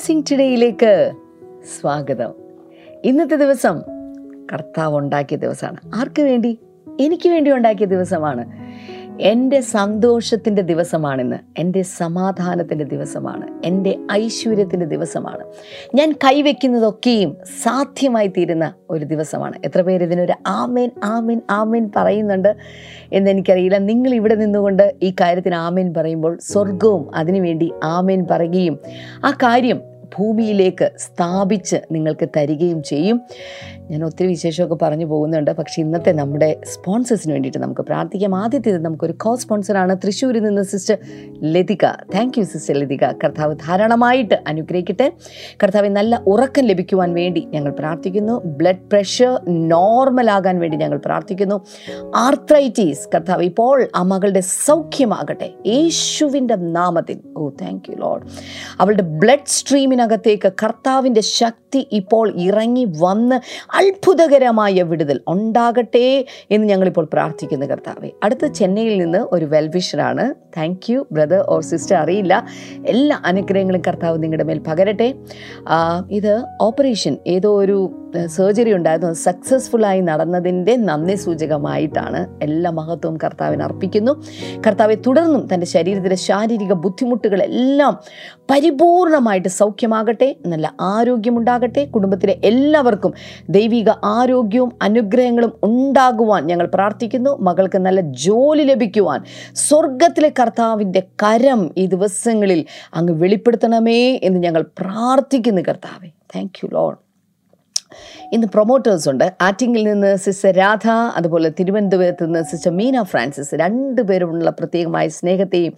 Blessing ടുഡേയിലേക്ക് സ്വാഗതം. ഇന്നത്തെ ദിവസം കർത്താവ് ഉണ്ടാക്കിയ ദിവസമാണ്. ആർക്ക് വേണ്ടി? എനിക്ക് വേണ്ടി ഉണ്ടാക്കിയ ദിവസമാണ്. എന്റെ സന്തോഷത്തിന്റെ ദിവസമാണിന്ന്. എന്റെ സമാധാനത്തിന്റെ ദിവസമാണ്. എന്റെ ഐശ്വര്യത്തിന്റെ ദിവസമാണ്. ഞാൻ കൈവയ്ക്കുന്നതൊക്കെയും സാധ്യമായി തീരുന്ന ഒരു ദിവസമാണ്. എത്ര പേര് ഇതിനൊരു ആമേൻ ആമേൻ ആമേൻ പറയുന്നുണ്ട് എന്നെനിക്കറിയില്ല നിങ്ങൾ ഇവിടെ നിന്നുകൊണ്ട് ഈ കാര്യത്തിന് ആമേൻ പറയുമ്പോൾ സ്വർഗവും അതിനുവേണ്ടി ആമേൻ പറയുകയും ആ കാര്യം ഭൂമിയിലേക്ക് സ്ഥാപിച്ച് നിങ്ങൾക്ക് തരികയും ചെയ്യും. ഞാൻ ഒത്തിരി വിശേഷമൊക്കെ പറഞ്ഞു പോകുന്നുണ്ട്. പക്ഷേ ഇന്നത്തെ നമ്മുടെ സ്പോൺസേഴ്സിന് വേണ്ടിയിട്ട് നമുക്ക് പ്രാർത്ഥിക്കാം. ആദ്യത്തേത് നമുക്കൊരു കോ സ്പോൺസറാണ് തൃശ്ശൂരിൽ നിന്ന് sister Lathika. Thank you sister Lathika. കർത്താവ് ധാരാളമായിട്ട് അനുഗ്രഹിക്കട്ടെ. കർത്താവ് നല്ല ഉറക്കം ലഭിക്കുവാൻ വേണ്ടി ഞങ്ങൾ പ്രാർത്ഥിക്കുന്നു. ബ്ലഡ് പ്രഷർ നോർമലാകാൻ വേണ്ടി ഞങ്ങൾ പ്രാർത്ഥിക്കുന്നു. ആർത്രൈറ്റീസ് കർത്താവ് ഇപ്പോൾ ആ മകളുടെ സൗഖ്യമാകട്ടെ. യേശുവിന്റെ നാമത്തിൽ. ഓ താങ്ക് യു ലോഡ് അവളുടെ ബ്ലഡ് സ്ട്രീമിനകത്തേക്ക് കർത്താവിന്റെ ശക്തി ഇപ്പോൾ ഇറങ്ങി വന്ന് അത്ഭുതകരമായ വിടുതൽ ഉണ്ടാകട്ടെ എന്ന് ഞങ്ങളിപ്പോൾ പ്രാർത്ഥിക്കുന്നു കർത്താവെ. അടുത്ത ചെന്നൈയിൽ നിന്ന് ഒരു വെൽവിഷറാണ് thank you brother or sister അറിയില്ല. എല്ലാ അനുഗ്രഹങ്ങളും കർത്താവ് നിങ്ങളുടെ മേൽ പകരട്ടെ. ഇത് ഓപ്പറേഷൻ ഏതോ ഒരു സർജറി ഉണ്ടായിരുന്നു. സക്സസ്ഫുള്ളായി നടന്നതിന്റെ നന്ദി സൂചകമായിട്ടാണ് എല്ലാ മഹത്വവും കർത്താവിന് അർപ്പിക്കുന്നു. കർത്താവെ തുടർന്നും തന്റെ ശരീരത്തിലെ ശാരീരിക ബുദ്ധിമുട്ടുകളെല്ലാം പരിപൂർണമായിട്ട് സൗഖ്യമാകട്ടെ നല്ല ആരോഗ്യമുണ്ടാകട്ടെ കുടുംബത്തിലെ എല്ലാവർക്കും ദൈവിക ആരോഗ്യവും അനുഗ്രഹങ്ങളും ഉണ്ടാകുവാൻ ഞങ്ങൾ പ്രാർത്ഥിക്കുന്നു. മകൾക്ക് നല്ല ജോലി ലഭിക്കുവാൻ. സ്വർഗത്തിലെ കർത്താവിന്റെ കരം ഈ ദിവസങ്ങളിൽ അങ്ങ് വെളിപ്പെടുത്തണമേ എന്ന് ഞങ്ങൾ പ്രാർത്ഥിക്കുന്നു കർത്താവെ. താങ്ക് യു ലോഡ് ഇന്ന് പ്രൊമോട്ടേഴ്സ് ഉണ്ട്. ആറ്റിങ്ങിൽ നിന്ന് സിസ്റ്റർ രാധ അതുപോലെ തിരുവനന്തപുരത്ത് നിന്ന് സിസ്റ്റർ മീന ഫ്രാൻസിസ് രണ്ടുപേരുമുള്ള പ്രത്യേകമായ സ്നേഹത്തെയും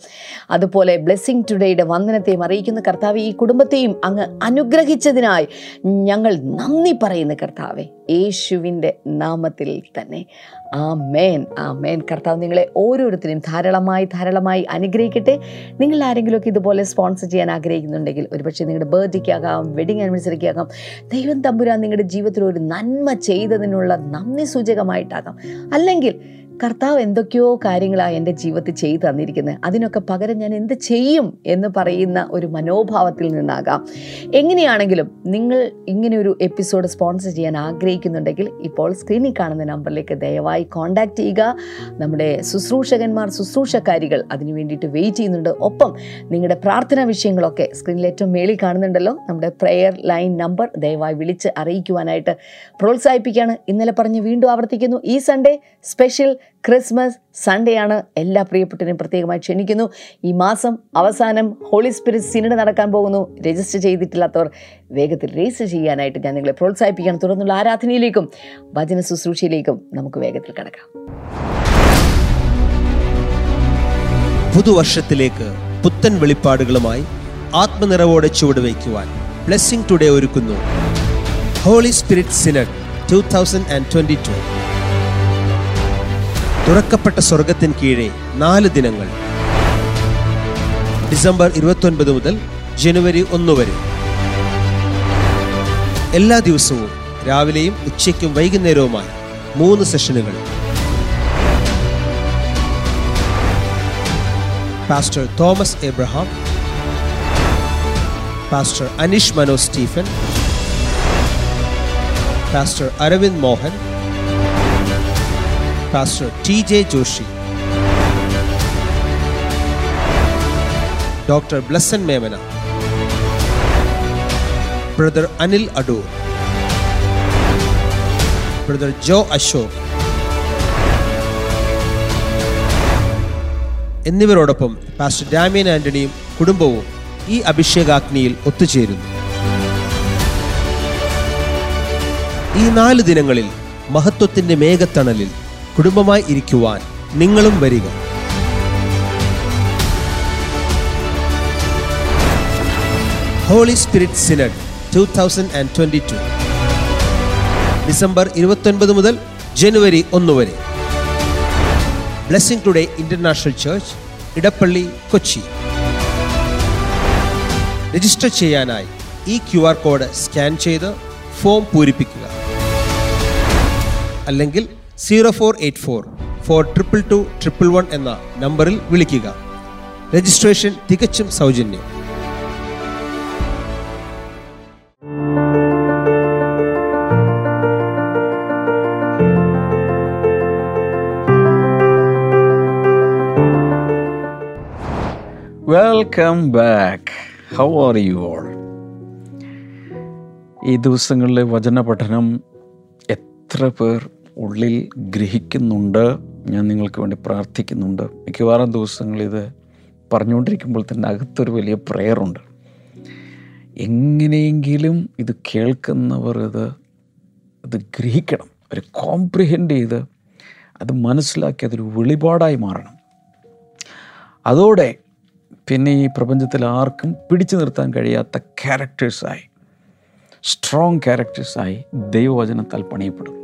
അതുപോലെ ബ്ലെസ്സിങ് ടുഡേയുടെ വന്ദനത്തെയും അറിയിക്കുന്ന കർത്താവ് ഈ കുടുംബത്തെയും അങ്ങ് അനുഗ്രഹിച്ചതിനായി ഞങ്ങൾ നന്ദി പറയുന്ന കർത്താവെ. യേശുവിന്റെ നാമത്തിൽ തന്നെ. ആ മേൻ ആ മേൻ കർത്താവ് നിങ്ങളെ ഓരോരുത്തരെയും ധാരാളമായി ധാരാളമായി അനുഗ്രഹിക്കട്ടെ. നിങ്ങൾ ആരെങ്കിലുമൊക്കെ ഇതുപോലെ സ്പോൺസർ ചെയ്യാൻ ആഗ്രഹിക്കുന്നുണ്ടെങ്കിൽ ഒരുപക്ഷെ നിങ്ങളുടെ ബർത്ത്ഡേക്കാകാം വെഡിങ് ആനിവേഴ്സറിക്ക് ആകാം ദൈവം തമ്പുരാൻ നിങ്ങളുടെ ജീവിതത്തിൽ ഒരു നന്മ ചെയ്തതിനുള്ള നന്ദി സൂചകമായിട്ടാകാം. അല്ലെങ്കിൽ കർത്താവ് എന്തൊക്കെയോ കാര്യങ്ങളാണ് എന്റെ ജീവിതത്തിൽ ചെയ്തു തന്നിരിക്കുന്നത്. അതിനൊക്കെ പകരം ഞാൻ എന്ത് ചെയ്യും എന്ന് പറയുന്ന ഒരു മനോഭാവത്തിൽ നിന്നാകാം. എങ്ങനെയാണെങ്കിലും നിങ്ങൾ ഇങ്ങനെ ഒരു എപ്പിസോഡ് സ്പോൺസർ ചെയ്യാൻ ആഗ്രഹിക്കുന്നുണ്ടെങ്കിൽ ഇപ്പോൾ സ്ക്രീനിൽ കാണുന്ന നമ്പറിലേക്ക് ദയവായി കോൺടാക്റ്റ് ചെയ്യുക. നമ്മുടെ ശുശ്രൂഷകന്മാർ ശുശ്രൂഷക്കാരികൾ അതിനു വേണ്ടിയിട്ട് വെയിറ്റ് ചെയ്യുന്നുണ്ട്. ഒപ്പം നിങ്ങളുടെ പ്രാർത്ഥനാ വിഷയങ്ങളൊക്കെ സ്ക്രീനിൽ ഏറ്റവും മേളിൽ കാണുന്നുണ്ടല്ലോ. നമ്മുടെ പ്രെയർ ലൈൻ നമ്പർ ദയവായി വിളിച്ച് അറിയിക്കുവാനായിട്ട് പ്രോത്സാഹിപ്പിക്കുകയാണ്. ഇന്നലെ പറഞ്ഞ് വീണ്ടും ആവർത്തിക്കുന്നു. ഈ സൺഡേ സ്പെഷ്യൽ ക്രിസ്മസ് സൺഡേ ആണ് എല്ലാ പ്രിയപ്പെട്ടവരെയും പ്രത്യേകമായി ക്ഷണിക്കുന്നു. ഈ മാസം അവസാനം ഹോളി സ്പിരിറ്റ് സിനിമ നടക്കാൻ പോകുന്നു. രജിസ്റ്റർ ചെയ്തിട്ടില്ലാത്തവർ വേഗത്തിൽ രജിസ്റ്റർ ചെയ്യാനായിട്ട് ഞാൻ നിങ്ങളെ പ്രോത്സാഹിപ്പിക്കണം തുടർന്നുള്ള ആരാധനയിലേക്കും വചന ശുശ്രൂഷയിലേക്കും നമുക്ക് വേഗത്തിൽ കിടക്കാം. പുതുവർഷത്തിലേക്ക് പുത്തൻ വെളിപ്പാടുകളുമായി ആത്മനിറവോടെ ചുവടുവയ്ക്കുവാൻ ബ്ലെസ്സിംഗ് ടുഡേ ഒരുക്കുന്നു. Holy Spirit Synod two thousand and twenty two തുറക്കപ്പെട്ട സ്വർഗത്തിന് കീഴെ നാല് ദിനങ്ങൾ. ഡിസംബർ ഇരുപത്തൊൻപത് മുതൽ ജനുവരി ഒന്ന് വരെ. എല്ലാ ദിവസവും രാവിലെയും ഉച്ചയ്ക്കും വൈകുന്നേരവുമായി മൂന്ന് സെഷനുകൾ. Pastor Thomas Abraham pastor Aneesh Mano Stephen pastor Aravind Mohan pastor T J Joshy doctor Blesson Memana brother Anil Adoor brother Joe Ashok എന്നിവരോടൊപ്പം പാസ്റ്റർ ഡാമിയൻ ആന്റണിയും കുടുംബവും ഈ അഭിഷേകാഗ്നിയിൽ ഒത്തുചേരുന്നു. ഈ നാല് ദിനങ്ങളിൽ മഹത്വത്തിന്റെ മേഘത്തണലിൽ കുടുംബമായി ഇരിക്കുവാൻ നിങ്ങളും വരിക. Holy Spirit Synod two thousand and twenty two December ഇരുപത്തൊൻപത് മുതൽ ജനുവരി ഒന്ന് വരെ. Blessing Today International church Edappally Kochi. Register ചെയ്യാനായി ഈ ക്യു ആർ കോഡ് സ്കാൻ ചെയ്ത് ഫോം പൂരിപ്പിക്കുക. അല്ലെങ്കിൽ zero four eight four four triple two triple one എന്ന നമ്പറിൽ വിളിക്കുക. രജിസ്ട്രേഷൻ തികച്ചും സൗജന്യം. Welcome back how are you all ഈ ദിവസങ്ങളിലെ വചന പഠനം എത്ര പേർ ഉള്ളിൽ ഗ്രഹിക്കുന്നുണ്ട്. ഞാൻ നിങ്ങൾക്ക് വേണ്ടി പ്രാർത്ഥിക്കുന്നുണ്ട്. മിക്കവാറും ദിവസങ്ങളിത് പറഞ്ഞുകൊണ്ടിരിക്കുമ്പോൾ തന്നെ അകത്തൊരു വലിയ പ്രയറുണ്ട് എങ്ങനെയെങ്കിലും ഇത് കേൾക്കുന്നവർ ഇത് ഇത് ഗ്രഹിക്കണം. ഒരു കോംപ്രിഹെൻഡ് ചെയ്ത് അത് മനസ്സിലാക്കി അതൊരു വെളിപാടായി മാറണം. അതോടെ പിന്നെ ഈ പ്രപഞ്ചത്തിൽ ആർക്കും പിടിച്ചു നിർത്താൻ കഴിയാത്ത ക്യാരക്ടേഴ്സായി സ്ട്രോങ് ക്യാരക്ടേഴ്സായി ദൈവവചനത്താൽ പണിയപ്പെടും.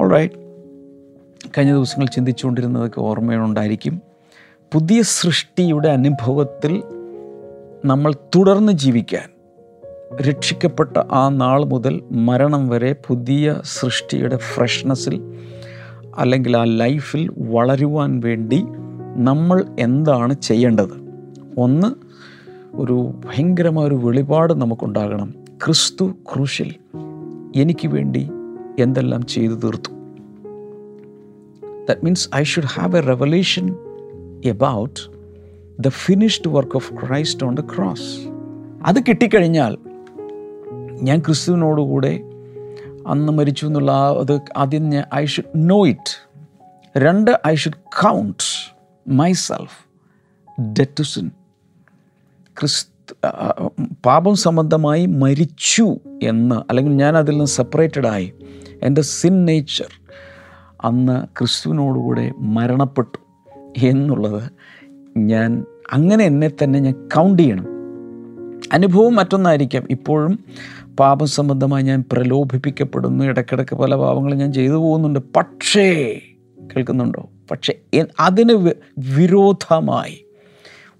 ഓൾറൈറ്റ് കഴിഞ്ഞ ദിവസങ്ങൾ ചിന്തിച്ചുകൊണ്ടിരുന്നതൊക്കെ ഓർമ്മയുണ്ടായിരിക്കും പുതിയ സൃഷ്ടിയുടെ അനുഭവത്തിൽ നമ്മൾ തുടർന്ന് ജീവിക്കാൻ രക്ഷിക്കപ്പെട്ട ആ നാൾ മുതൽ മരണം വരെ പുതിയ സൃഷ്ടിയുടെ ഫ്രഷ്നെസ്സിൽ അല്ലെങ്കിൽ ആ ലൈഫിൽ വളരുവാൻ വേണ്ടി നമ്മൾ എന്താണ് ചെയ്യേണ്ടത്? ഒന്ന് ഒരു ഭയങ്കരമായ ഒരു വെളിപാട് നമുക്കുണ്ടാകണം. ക്രിസ്തു ക്രൂശിൽ എനിക്ക് വേണ്ടി എന്തെല്ലാം ചെയ്തു തീർത്തു. That means I should have a revelation about the finished work of Christ on the cross അത് കിട്ടിക്കഴിഞ്ഞാൽ ഞാൻ ക്രിസ്തുവിനോടുകൂടെ അന്ന് മരിച്ചു എന്നുള്ള അത് ആദ്യം ഞാൻ ഐ ഷുഡ് നോ ഇറ്റ് രണ്ട് I should count myself dead to sin ക്രിസ്തു പാപം സംബന്ധമായി മരിച്ചു എന്ന് അല്ലെങ്കിൽ ഞാൻ അതിൽ നിന്ന് സെപ്പറേറ്റഡ് ആയി. എന്റെ സിൻ നേച്ചർ അന്ന് ക്രിസ്തുവിനോടുകൂടെ മരണപ്പെട്ടു എന്നുള്ളത് ഞാൻ അങ്ങനെ എന്നെ തന്നെ ഞാൻ കൗണ്ട് ചെയ്യണം. അനുഭവം മറ്റൊന്നായിരിക്കാം. ഇപ്പോഴും പാപം സംബന്ധമായി ഞാൻ പ്രലോഭിപ്പിക്കപ്പെടുന്നു. ഇടയ്ക്കിടയ്ക്ക് പല പാപങ്ങളും ഞാൻ ചെയ്തു പോകുന്നുണ്ട്. പക്ഷേ കേൾക്കുന്നുണ്ടോ? പക്ഷേ അതിന് വിരോധമായി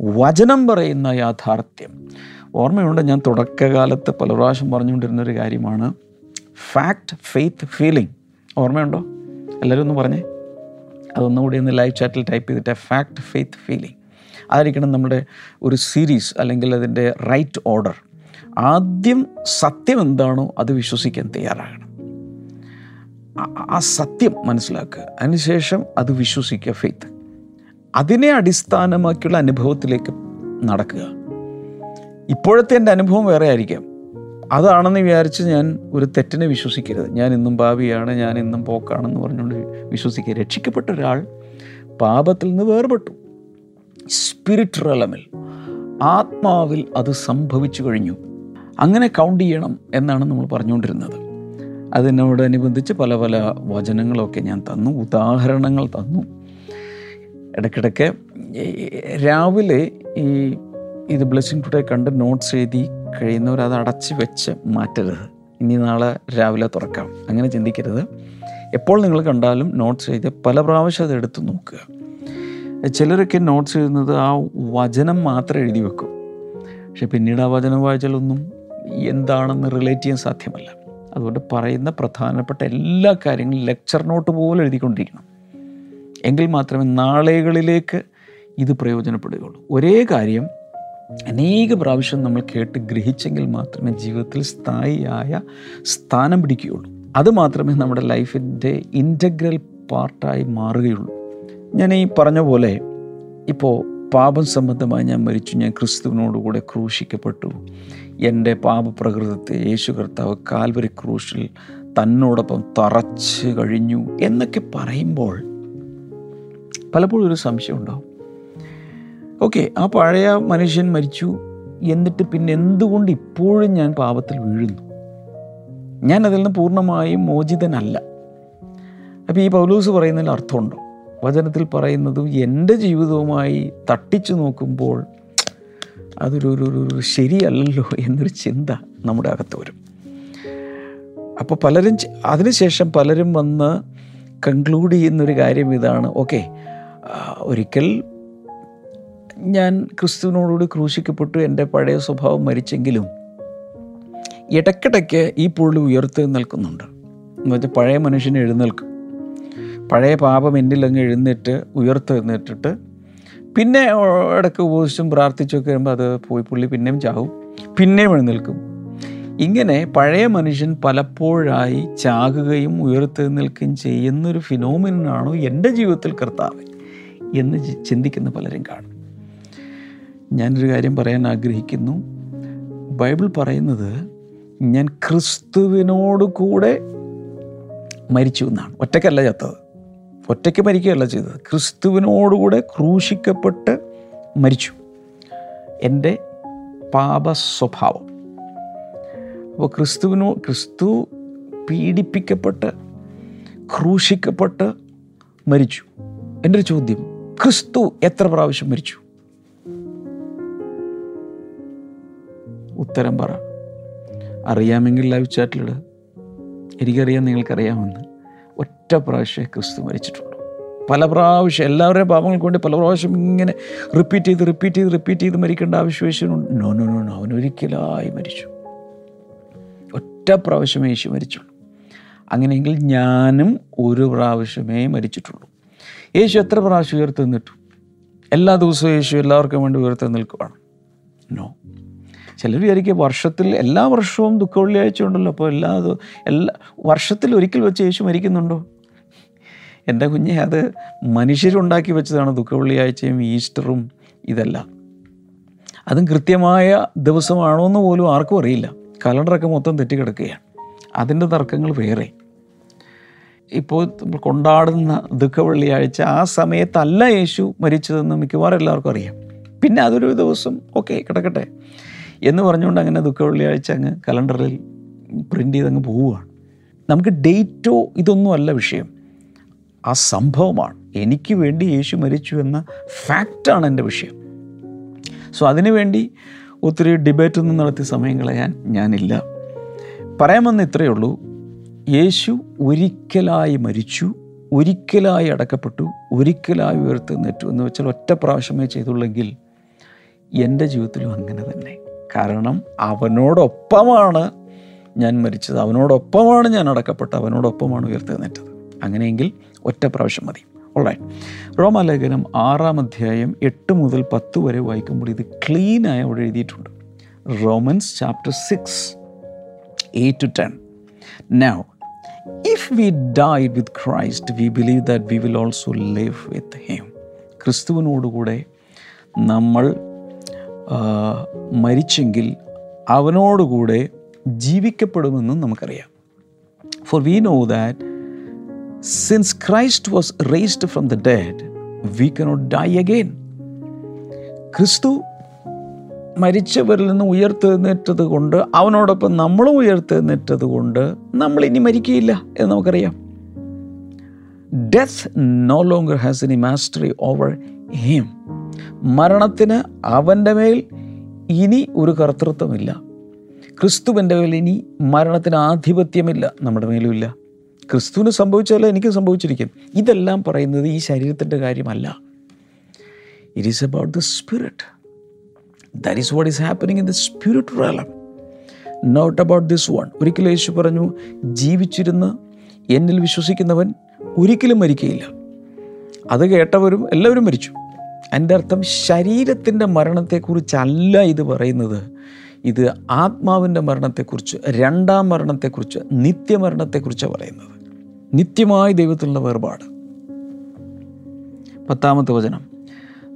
വചനം പറയുന്ന യാഥാർത്ഥ്യം. ഓർമ്മയുണ്ട് ഞാൻ തുടക്കകാലത്ത് പല പ്രാവശ്യം പറഞ്ഞുകൊണ്ടിരുന്നൊരു കാര്യമാണ്. ഫാക്ട് ഫെയ്ത്ത് ഫീലിംഗ് ഓർമ്മയുണ്ടോ? എല്ലാവരും ഒന്ന് പറഞ്ഞേ. അതൊന്നുകൂടി ഒന്ന് ലൈവ് ചാറ്റിൽ ടൈപ്പ് ചെയ്തിട്ട് ഫാക്ട് ഫെയ്ത്ത് ഫീലിംഗ് അതായിരിക്കണം നമ്മുടെ ഒരു സീരീസ് അല്ലെങ്കിൽ അതിന്റെ റൈറ്റ് ഓർഡർ ആദ്യം സത്യം എന്താണോ അത് വിശ്വസിക്കാൻ തയ്യാറാകണം. ആ- സത്യം മനസ്സിലാക്കുക. അതിനുശേഷം അത് വിശ്വസിക്കുക ഫെയ്ത്ത് അതിനെ അടിസ്ഥാനമാക്കിയുള്ള അനുഭവത്തിലേക്ക് നടക്കുക. ഇപ്പോഴത്തെ എന്റെ അനുഭവം വേറെ ആയിരിക്കാം. അതാണെന്ന് വിചാരിച്ച് ഞാൻ ഒരു തെറ്റിനെ വിശ്വസിക്കരുത്. ഞാൻ ഇന്നും ഭാവിയാണ് ഞാൻ ഇന്നും പോക്കാണെന്ന് പറഞ്ഞുകൊണ്ട് വിശ്വസിക്കുക രക്ഷിക്കപ്പെട്ട ഒരാൾ പാപത്തിൽ നിന്ന് വേർപെട്ടു. സ്പിരിറ്റ് റലമിൽ ആത്മാവിൽ അത് സംഭവിച്ചു കഴിഞ്ഞു. അങ്ങനെ കൗണ്ട് ചെയ്യണം എന്നാണ് നമ്മൾ പറഞ്ഞുകൊണ്ടിരുന്നത്. അതിനോടനുബന്ധിച്ച് പല പല വചനങ്ങളൊക്കെ ഞാൻ തന്നു ഉദാഹരണങ്ങൾ തന്നു. ഇടയ്ക്കിടയ്ക്ക് രാവിലെ ഈ ഇത് ബ്ലെസ്സിങ് ടുഡേ കണ്ട് നോട്ട്സ് എഴുതി കഴിയുന്നവർ അത് അടച്ച് വെച്ച് മാറ്റരുത്. ഇനി നാളെ രാവിലെ തുറക്കാം. അങ്ങനെ ചിന്തിക്കരുത്. എപ്പോൾ നിങ്ങൾ കണ്ടാലും നോട്ട്സ് എഴുതി പല പ്രാവശ്യം അത് എടുത്ത് നോക്കുക. ചിലരൊക്കെ നോട്ട്സ് എഴുതുന്നത് ആ വചനം മാത്രം എഴുതി വെക്കും. പക്ഷെ പിന്നീട് ആ വചനം വായിച്ചാലൊന്നും എന്താണെന്ന് റിലേറ്റ് ചെയ്യാൻ സാധ്യമല്ല. അതുകൊണ്ട് പറയുന്ന പ്രധാനപ്പെട്ട എല്ലാ കാര്യങ്ങളും ലെക്ചർ നോട്ട് പോലെ എഴുതിക്കൊണ്ടിരിക്കണം. എങ്കിൽ മാത്രമേ നാളെകളിലേക്ക് ഇത് പ്രയോജനപ്പെടുകയുള്ളൂ. ഒരേ കാര്യം അനേക പ്രാവശ്യം നമ്മൾ കേട്ട് ഗ്രഹിച്ചെങ്കിൽ മാത്രമേ ജീവിതത്തിൽ സ്ഥായിയായ സ്ഥാനം പിടിക്കുകയുള്ളൂ. അത് മാത്രമേ നമ്മുടെ ലൈഫിന്റെ ഇന്റഗ്രൽ പാർട്ടായി മാറുകയുള്ളൂ. ഞാൻ ഈ പറഞ്ഞ പോലെ ഇപ്പോൾ പാപം സംബന്ധമായി ഞാൻ മരിച്ചു. ഞാൻ ക്രിസ്തുവിനോടുകൂടെ ക്രൂശിക്കപ്പെട്ടു. എന്റെ പാപപ്രകൃതത്തെ യേശു കർത്താവ് കാൽവരി ക്രൂശിൽ തന്നോടൊപ്പം തറച്ച് കഴിഞ്ഞു എന്നൊക്കെ പറയുമ്പോൾ പലപ്പോഴും ഒരു സംശയം ഉണ്ടാവും. ഓക്കെ ആ പഴയ മനുഷ്യൻ മരിച്ചു. എന്നിട്ട് പിന്നെ എന്തുകൊണ്ട് ഇപ്പോഴും ഞാൻ പാപത്തിൽ വീഴുന്നു? ഞാൻ അതിൽ നിന്ന് പൂർണമായും മോചിതനല്ല. അപ്പോൾ ഈ പൗലൂസ് പറയുന്നതിൽ അർത്ഥമുണ്ടോ? വചനത്തിൽ പറയുന്നതും എന്റെ ജീവിതവുമായി തട്ടിച്ചു നോക്കുമ്പോൾ അതൊരു ഒരു ഒരു- ശരിയല്ലല്ലോ എന്നൊരു ചിന്ത നമ്മുടെ അകത്ത് വരും. അപ്പോൾ പലരും അതിനുശേഷം പലരും വന്ന് കൺക്ലൂഡ് ചെയ്യുന്നൊരു കാര്യം ഇതാണ്. ഓക്കെ ഒരിക്കൽ ഞാൻ ക്രിസ്തുവിനോടുകൂടി ക്രൂശിക്കപ്പെട്ടു എന്റെ പഴയ സ്വഭാവം മരിച്ചെങ്കിലും ഇടയ്ക്കിടയ്ക്ക് ഈ പുള്ളി ഉയർത്തി നിൽക്കുന്നുണ്ട്. എന്ന് വെച്ചാൽ പഴയ മനുഷ്യനെ എഴുന്നേൽക്കും. പഴയ പാപം എന്നിൽ അങ്ങ് എഴുന്നേറ്റ് ഉയർത്തെഴുന്നേറ്റിട്ട് പിന്നെ ഇടയ്ക്ക് ഉപദേശിച്ചും പ്രാർത്ഥിച്ചൊക്കെ വരുമ്പോൾ അത് പോയി പുള്ളി പിന്നെയും ചാവും പിന്നെയും എഴുന്നേൽക്കും. ഇങ്ങനെ പഴയ മനുഷ്യൻ പലപ്പോഴായി ചാകുകയും ഉയർത്തെഴുന്നേൽക്കുകയും ചെയ്യുന്നൊരു ഫിനോമിനാണോ എന്റെ ജീവിതത്തിൽ കർത്താവ് എന്ന് ചിന്തിക്കുന്ന പലരും കാണും. ഞാനൊരു കാര്യം പറയാൻ ആഗ്രഹിക്കുന്നു. ബൈബിൾ പറയുന്നത് ഞാൻ ക്രിസ്തുവിനോട് കൂടെ മരിച്ചു എന്നാണ്. ഒറ്റയ്ക്കല്ല ചത്തത്. ഒറ്റയ്ക്ക് മരിക്കുകയല്ല ചെയ്തത്. ക്രിസ്തുവിനോടുകൂടെ ക്രൂശിക്കപ്പെട്ട് മരിച്ചു. എന്റെ പാപ സ്വഭാവം അപ്പോൾ ക്രിസ്തുവിനോ ക്രിസ്തു പീഡിപ്പിക്കപ്പെട്ട് ക്രൂശിക്കപ്പെട്ട് മരിച്ചു. എന്റെ ഒരു ചോദ്യം. ക്രിസ്തു എത്ര പ്രാവശ്യം മരിച്ചു? ഉത്തരം പറ. അറിയാമെങ്കിൽ ലൈവ് ചാറ്റിലിട് എനിക്കറിയാം നിങ്ങൾക്കറിയാമെന്ന്. ഒറ്റ പ്രാവശ്യമേ ക്രിസ്തു മരിച്ചിട്ടുള്ളൂ. പല പ്രാവശ്യം എല്ലാവരുടെയും പാപങ്ങൾക്ക് വേണ്ടി പല പ്രാവശ്യം ഇങ്ങനെ റിപ്പീറ്റ് ചെയ്ത് റിപ്പീറ്റ് ചെയ്ത് റിപ്പീറ്റ് ചെയ്ത് മരിക്കേണ്ട ആവശ്യം യേശുവിനുണ്ട് നോ നോ നോ നോ അവൻ ഒരിക്കലായി മരിച്ചു. ഒറ്റ പ്രാവശ്യമേ യേശു മരിച്ചുള്ളൂ. അങ്ങനെയെങ്കിൽ ഞാനും ഒരു പ്രാവശ്യമേ മരിച്ചിട്ടുള്ളൂ. യേശു എത്ര പ്രാവശ്യം ഉയർത്തി നിന്നിട്ടു? എല്ലാ ദിവസവും യേശു എല്ലാവർക്കും വേണ്ടി ഉയർത്തി നിൽക്കുവാണ്. നോ ചിലർ വിചാരിക്കുക വർഷത്തിൽ എല്ലാ വർഷവും ദുഃഖ വെള്ളിയാഴ്ച ഉണ്ടല്ലോ അപ്പോൾ എല്ലാ എല്ലാ വർഷത്തിൽ ഒരിക്കൽ വെച്ച് യേശു മരിക്കുന്നുണ്ടോ? എന്റെ കുഞ്ഞെ അത് മനുഷ്യരുണ്ടാക്കി വെച്ചതാണ് ദുഃഖ വെള്ളിയാഴ്ചയും ഈസ്റ്ററും ഇതെല്ലാം. അതും കൃത്യമായ ദിവസമാണോ എന്ന് പോലും ആർക്കും അറിയില്ല. കലണ്ടറൊക്കെ മൊത്തം തെറ്റിക്കിടക്കുകയാണ്. അതിന്റെ തർക്കങ്ങൾ വേറെ. ഇപ്പോൾ കൊണ്ടാടുന്ന ദുഃഖ വെള്ളിയാഴ്ച ആ സമയത്തല്ല യേശു മരിച്ചതെന്ന് മിക്കവാറും എല്ലാവർക്കും അറിയാം. പിന്നെ അതൊരു ദിവസം ഓക്കെ കിടക്കട്ടെ. എന്ന് പറഞ്ഞുകൊണ്ട് അങ്ങനെ ദുഃഖ വെള്ളിയാഴ്ച അങ്ങ് കലണ്ടറിൽ പ്രിന്റ് ചെയ്ത് അങ്ങ് പോവുകയാണ്. നമുക്ക് ഡേറ്റോ ഇതൊന്നുമല്ല വിഷയം. ആ സംഭവമാണ്. എനിക്ക് വേണ്ടി യേശു മരിച്ചു എന്ന ഫാക്റ്റാണ് എന്റെ വിഷയം. സോ അതിനുവേണ്ടി ഒത്തിരി ഡിബേറ്റ് ഒന്നും നടത്തിയ സമയം കളയാൻ ഞാനില്ല. പറയാമെന്ന് ഇത്രയേ ഉള്ളൂ. യേശു ഒരിക്കലായി മരിച്ചു ഒരിക്കലായി അടക്കപ്പെട്ടു ഒരിക്കലായി ഉയർത്തെന്നേറ്റു എന്ന് വെച്ചാൽ ഒറ്റ പ്രാവശ്യമേ ചെയ്തുള്ളെങ്കിൽ എന്റെ ജീവിതത്തിലും അങ്ങനെ തന്നെ. കാരണം അവനോടൊപ്പമാണ് ഞാൻ മരിച്ചത്. അവനോടൊപ്പമാണ് ഞാൻ അടക്കപ്പെട്ടത്. അവനോടൊപ്പമാണ് ഉയർത്തെഴുന്നേറ്റത്. അങ്ങനെയെങ്കിൽ ഒറ്റ പ്രാവശ്യം മതി. ഓൾറൈറ്റ് റോമാലേഖനം ആറാം അധ്യായം എട്ട് മുതൽ പത്ത് വരെ വായിക്കുമ്പോൾ ഇത് ക്ലീനായി അവിടെ എഴുതിയിട്ടുണ്ട്. Romans chapter six eight to ten now if we die with Christ we believe that we will also live with Him. ക്രിസ്തുവിനോടുകൂടെ നമ്മൾ മരിച്ചെങ്കിൽ അവനോടുകൂടെ ജീവിക്കപ്പെടുമെന്നും നമുക്കറിയാം. For we know that since Christ was raised from the dead we cannot die again ക്രിസ്തു മരിച്ചവരിൽ നിന്ന് ഉയർത്തെഴുന്നേറ്റത് കൊണ്ട് അവനോടൊപ്പം നമ്മളും ഉയർത്തെഴുന്നേറ്റത് കൊണ്ട് നമ്മൾ ഇനി മരിക്കുകയില്ല എന്ന് നമുക്കറിയാം. Death no longer has any mastery over him മരണത്തിന് അവന്റെ മേൽ ഇനി ഒരു കർത്തൃത്വമില്ല. ക്രിസ്തുവിന്റെ മേൽ ഇനി മരണത്തിന് ആധിപത്യമില്ല നമ്മുടെ മേലുമില്ല. ക്രിസ്തുവിന് സംഭവിച്ചാലോ എനിക്ക് സംഭവിച്ചിരിക്കും. ഇതെല്ലാം പറയുന്നത് ഈ ശരീരത്തിന്റെ കാര്യമല്ല. It is about the spirit that is what is happening in the spirit realm not about this one ഒരിക്കലും യേശു പറഞ്ഞു ജീവിച്ചിരുന്ന് എന്നിൽ വിശ്വസിക്കുന്നവൻ ഒരിക്കലും മരിക്കുകയില്ല അത് കേട്ടവരും എല്ലാവരും മരിച്ചു. എന്റെ അർത്ഥം ശരീരത്തിന്റെ മരണത്തെക്കുറിച്ചല്ല ഇത് പറയുന്നത്. ഇത് ആത്മാവിന്റെ മരണത്തെക്കുറിച്ച് രണ്ടാം മരണത്തെക്കുറിച്ച് നിത്യമരണത്തെക്കുറിച്ചാണ് പറയുന്നത്. നിത്യമായ ദൈവത്തിലുള്ള വേർപാട്. പത്താമത്തെ വചനം.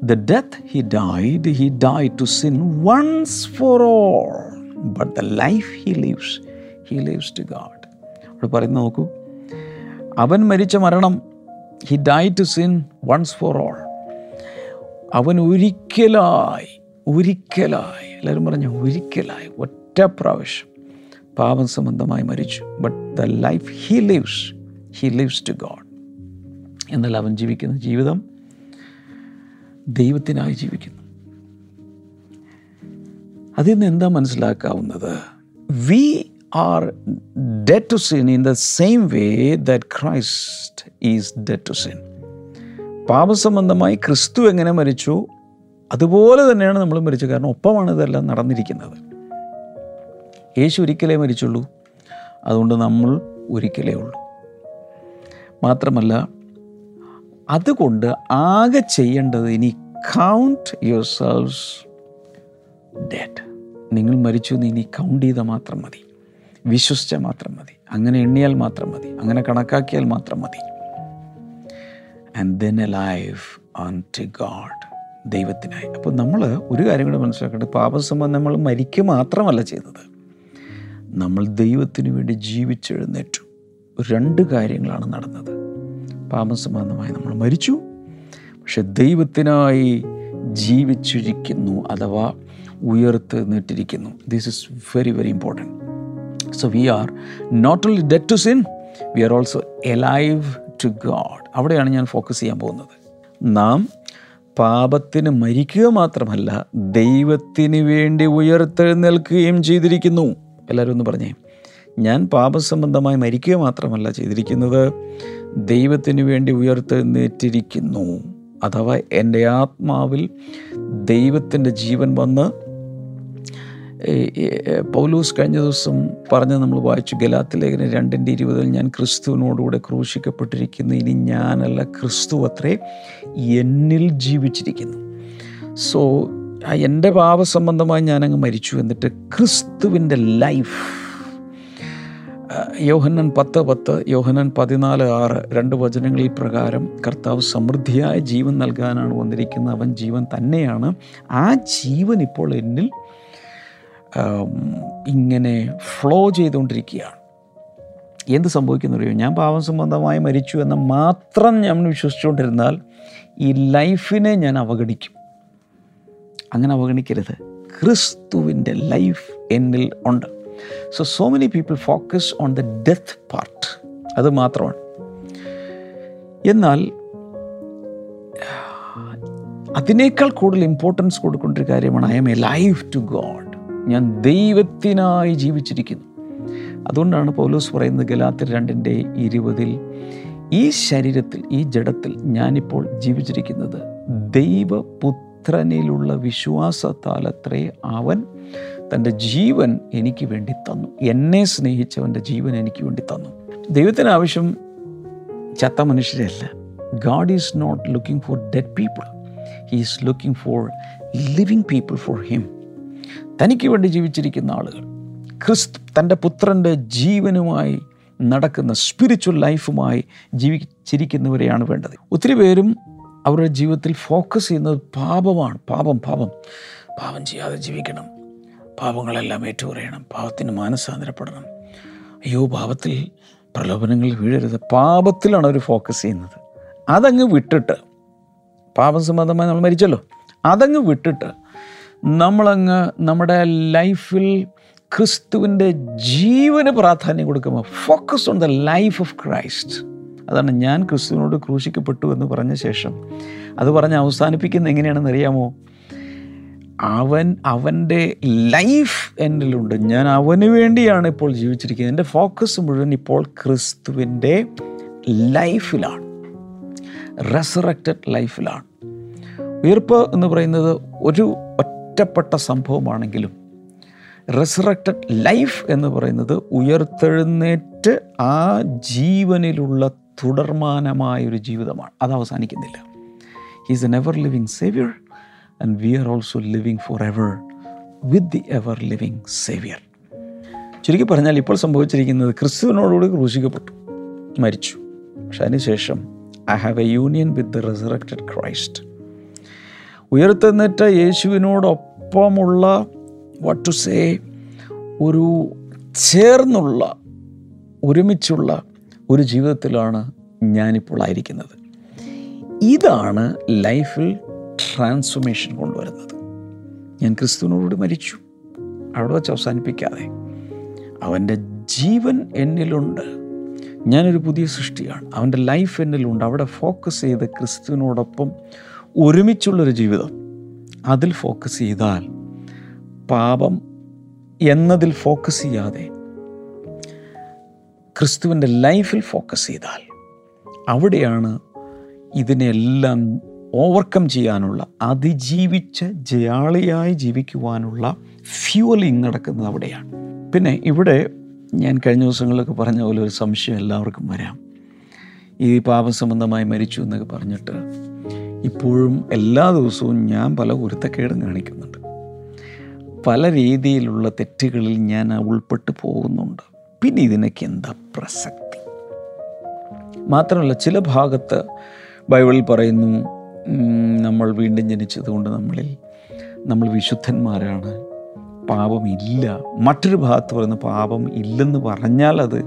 The death he died he die to sin once for all but the life he lives he lives to God അവിടെ പറയുന്നത് നോക്കൂ. അവൻ മരിച്ച മരണം he die to sin once for all അവൻ ഒരിക്കലായി ഒരിക്കലായി എല്ലാവരും പറഞ്ഞു ഒരിക്കലായി ഒറ്റ പ്രാവശ്യം പാപം സംബന്ധമായി മരിച്ചു. But the life he lives he lives to God എന്നാൽ അവൻ ജീവിക്കുന്ന ജീവിതം ദൈവത്തിനായി ജീവിക്കുന്നു. അതിൽ നിന്ന് എന്താ മനസ്സിലാക്കാവുന്നത്? We are dead to sin in the same way that Christ is dead to sin പാപസംബന്ധമായി ക്രിസ്തു എങ്ങനെ മരിച്ചു? അതുപോലെ തന്നെയാണ് നമ്മൾ മരിച്ചത്. കാരണം ഒപ്പമാണ് ഇതെല്ലാം നടന്നിരിക്കുന്നത്. യേശു ഒരിക്കലേ മരിച്ചുള്ളൂ. അതുകൊണ്ട് നമ്മൾ ഒരിക്കലേ ഉള്ളൂ. മാത്രമല്ല അതുകൊണ്ട് ആകെ ചെയ്യേണ്ടത് ഇനി കൗണ്ട് യുവർ സെൽസ് ഡെഡ് നിങ്ങൾ മരിച്ചു എന്ന് ഇനി കൗണ്ട് ചെയ്താൽ മാത്രം മതി. വിശ്വസിച്ചാൽ മാത്രം മതി. അങ്ങനെ എണ്ണിയാൽ മാത്രം മതി. അങ്ങനെ കണക്കാക്കിയാൽ മാത്രം മതി. And then alive on to God ദൈവത്തിനായി. അപ്പോൾ നമ്മൾ ഒരു കാര്യം കൂടെ മനസ്സിലാക്കേണ്ടത് പാപസംബന്ധം നമ്മൾ മരിക്കുക മാത്രമല്ല ചെയ്തത്. നമ്മൾ ദൈവത്തിന് വേണ്ടി ജീവിച്ചെഴുന്നേറ്റു. രണ്ട് കാര്യങ്ങളാണ് നടന്നത്. പാപസംബന്ധമായി നമ്മൾ മരിച്ചു. പക്ഷെ ദൈവത്തിനായി ജീവിച്ചിരിക്കുന്നു അഥവാ ഉയർത്ത് നിട്ടിരിക്കുന്നു this is very very important so we are not only dead to sin we are also alive to God അവിടെയാണ് ഞാൻ ഫോക്കസ് ചെയ്യാൻ പോകുന്നത്. നാം പാപത്തിന് മരിക്കുക മാത്രമല്ല ദൈവത്തിന് വേണ്ടി ഉയർത്തെഴുന്നേൽക്കുകയും ചെയ്തിരിക്കുന്നു. എല്ലാവരും ഒന്ന് പറഞ്ഞേ. ഞാൻ പാപസംബന്ധമായി മരിക്കുക മാത്രമല്ല ചെയ്തിരിക്കുന്നത് ദൈവത്തിന് വേണ്ടി ഉയർത്തെഴുന്നേറ്റിരിക്കുന്നു. അഥവാ എന്റെ ആത്മാവിൽ ദൈവത്തിന്റെ ജീവൻ വന്ന് പൗലൂസ് കഴിഞ്ഞ ദിവസം പറഞ്ഞ് നമ്മൾ വായിച്ചു ഗലാത്തി ലേഖനം രണ്ടിന്റെ ഇരുപതിൽ ഞാൻ ക്രിസ്തുവിനോടുകൂടെ ക്രൂശിക്കപ്പെട്ടിരിക്കുന്നു ഇനി ഞാനല്ല ക്രിസ്തു അത്രേ എന്നിൽ ജീവിച്ചിരിക്കുന്നു. സോ എന്റെ പാപസംബന്ധമായി ഞാനങ്ങ് മരിച്ചു എന്നിട്ട് ക്രിസ്തുവിന്റെ ലൈഫ്. യോഹന്നൻ പത്ത് പത്ത് യോഹന്നൻ പതിനാല് ആറ് രണ്ട് വചനങ്ങളിൽ പ്രകാരം കർത്താവ് സമൃദ്ധിയായ ജീവൻ നൽകാനാണ് വന്നിരിക്കുന്നത് അവൻ ജീവൻ തന്നെയാണ്. ആ ജീവൻ ഇപ്പോൾ എന്നിൽ ഇങ്ങനെ ഫ്ലോ ചെയ്തുകൊണ്ടിരിക്കുകയാണ്. എന്ത് സംഭവിക്കുന്നറിയോ? ഞാൻ പാവം സംബന്ധമായി മരിച്ചു എന്ന് മാത്രം ഞാൻ വിശ്വസിച്ചുകൊണ്ടിരുന്നാൽ ഈ ലൈഫിനെ ഞാൻ അവഗണിക്കും. അങ്ങനെ അവഗണിക്കരുത്. ക്രിസ്തുവിന്റെ ലൈഫ് എന്നിൽ ഉണ്ട്. So so many people focus on the death part അത് മാത്രമാണ്. എന്നാൽ അതിനേക്കാൾ കൂടുതൽ ഇമ്പോർട്ടൻസ് കൊടുക്കേണ്ട ഒരു കാര്യമാണ് I am alive to God ഞാൻ ദൈവത്തിനായി ജീവിച്ചിരിക്കുന്നു. അതുകൊണ്ടാണ് പൗലോസ് പറയുന്നത് ഗലാത്തിൽ രണ്ടിന്റെ ഇരുപതിൽ ഈ ശരീരത്തിൽ ഈ ജഡത്തിൽ ഞാനിപ്പോൾ ജീവിച്ചിരിക്കുന്നത് ദൈവപുത്രനിലുള്ള വിശ്വാസത്താലത്രേ അവൻ തന്റെ ജീവൻ എനിക്ക് വേണ്ടി തന്നു. എന്നെ സ്നേഹിച്ചവന്റെ ജീവൻ എനിക്ക് വേണ്ടി തന്നു. ദൈവത്തിന് ആവശ്യം ചത്ത മനുഷ്യരല്ല God is not looking for dead people he is looking for living people for him തനിക്ക് വേണ്ടി ജീവിച്ചിരിക്കുന്ന ആളുകൾ. ക്രിസ്തു തന്റെ പുത്രന്റെ ജീവനുമായി നടക്കുന്ന സ്പിരിച്വൽ ലൈഫുമായി ജീവിച്ചിരിക്കുന്നവരെയാണ് വേണ്ടത്. ഒത്തിരി പേരും അവരുടെ ജീവിതത്തിൽ ഫോക്കസ് ചെയ്യുന്നത് പാപമാണ്. പാപം പാപം. പാപം ചെയ്യാതെ ജീവിക്കണം. പാപങ്ങളെല്ലാം ഏറ്റുപറയണം. പാപത്തിന് മാനസാന്തരപ്പെടണം. അയ്യോ പാപത്തിൽ പ്രലോഭനങ്ങളിൽ വീഴരുത്. പാപത്തിലാണ് അവർ ഫോക്കസ് ചെയ്യുന്നത്. അതങ്ങ് വിട്ടിട്ട് പാപം സംബന്ധമായി നമ്മൾ മരിച്ചല്ലോ. അതങ്ങ് വിട്ടിട്ട് നമ്മളങ്ങ് നമ്മുടെ ലൈഫിൽ ക്രിസ്തുവിന്റെ ജീവന് പ്രാധാന്യം കൊടുക്കുമ്പോൾ focus on the life of Christ അതാണ് ഞാൻ ക്രിസ്തുവിനോട് ക്രൂശിക്കപ്പെട്ടു എന്ന് പറഞ്ഞ ശേഷം. അത് പറഞ്ഞ് അവസാനിപ്പിക്കുന്നത് എങ്ങനെയാണെന്ന് അറിയാമോ? അവൻ അവന്റെ ലൈഫ് എന്നിലുണ്ട് ഞാൻ അവന് വേണ്ടിയാണ് ഇപ്പോൾ ജീവിച്ചിരിക്കുന്നത്. എന്റെ ഫോക്കസ് മുഴുവൻ ഇപ്പോൾ ക്രിസ്തുവിന്റെ ലൈഫിലാണ് റെസറക്റ്റഡ് ലൈഫിലാണ് ഉയർപ്പ് എന്ന് പറയുന്നത് ഒരു ഒറ്റപ്പെട്ട സംഭവമാണെങ്കിലും റെസറക്റ്റഡ് ലൈഫ് എന്ന് പറയുന്നത് ഉയർത്തെഴുന്നേറ്റ് ആ ജീവനിലുള്ള തുടർമാനമായൊരു ജീവിതമാണ്. അത് അവസാനിക്കുന്നില്ല. He's an ever living saviour and we are also living for ever with the ever living saviour ചുരുക്കി പറഞ്ഞാൽ ഇപ്പോൾ സംഭവിച്ചിരിക്കുന്നത് ക്രിസ്തുവിനോടുകൂടി ക്രൂശിക്കപ്പെട്ടു മരിച്ചു. പക്ഷെ അതിനുശേഷം I have a union with the resurrected Christ ഉയർത്തെന്നിട്ട യേശുവിനോടൊപ്പമുള്ള വട്ട് ടു സേ ഒരു ചേർന്നുള്ള ഒരുമിച്ചുള്ള ഒരു ജീവിതത്തിലാണ് ഞാനിപ്പോൾ ആയിരിക്കുന്നത്. ഇതാണ് ലൈഫിൽ ട്രാൻസ്ഫോർമേഷൻ കൊണ്ടുവരുന്നത്. ഞാൻ ക്രിസ്തുവിനോട് മരിച്ചു. അവിടെ വെച്ച് അവസാനിപ്പിക്കാതെ. അവന്റെ ജീവൻ എന്നിലുണ്ട്. ഞാനൊരു പുതിയ സൃഷ്ടിയാണ്. അവന്റെ ലൈഫ് എന്നിലുണ്ട്. അവിടെ ഫോക്കസ് ചെയ്ത് ക്രിസ്തുവിനോടൊപ്പം ഒരുമിച്ചുള്ളൊരു ജീവിതം. അതിൽ ഫോക്കസ് ചെയ്താൽ പാപം എന്നതിൽ ഫോക്കസ് ചെയ്യാതെ ക്രിസ്തുവിന്റെ ലൈഫിൽ ഫോക്കസ് ചെയ്താൽ അവിടെയാണ് ഇതിനെല്ലാം ഓവർകം ചെയ്യാനുള്ള അതിജീവിച്ച് ജയാളിയായി ജീവിക്കുവാനുള്ള ഫ്യൂവലിംഗ് നടക്കുന്നത് അവിടെയാണ്. പിന്നെ ഇവിടെ ഞാൻ കഴിഞ്ഞ ദിവസങ്ങളിലൊക്കെ പറഞ്ഞ പോലെ ഒരു സംശയം എല്ലാവർക്കും വരാം. ഈ പാപസംബന്ധമായി മരിച്ചു എന്നൊക്കെ പറഞ്ഞിട്ട് ഇപ്പോഴും എല്ലാ ദിവസവും ഞാൻ പല ഉരുത്തക്കേടും കാണിക്കുന്നുണ്ട്. പല രീതിയിലുള്ള തെറ്റുകളിൽ ഞാൻ ഉൾപ്പെട്ട് പോകുന്നുണ്ട്. പിന്നെ ഇതിനൊക്കെ എന്താ പ്രസക്തി? മാത്രമല്ല ചില ഭാഗത്ത് ബൈബിളിൽ പറയുന്നു നമ്മൾ വീണ്ടും ജനിച്ചതുകൊണ്ട് നമ്മളിൽ നമ്മൾ വിശുദ്ധന്മാരാണ്. പാപമില്ല മറ്റൊരു ഭാഗത്ത് പറയുന്ന പാപം ഇല്ലെന്ന് പറഞ്ഞാൽ അത്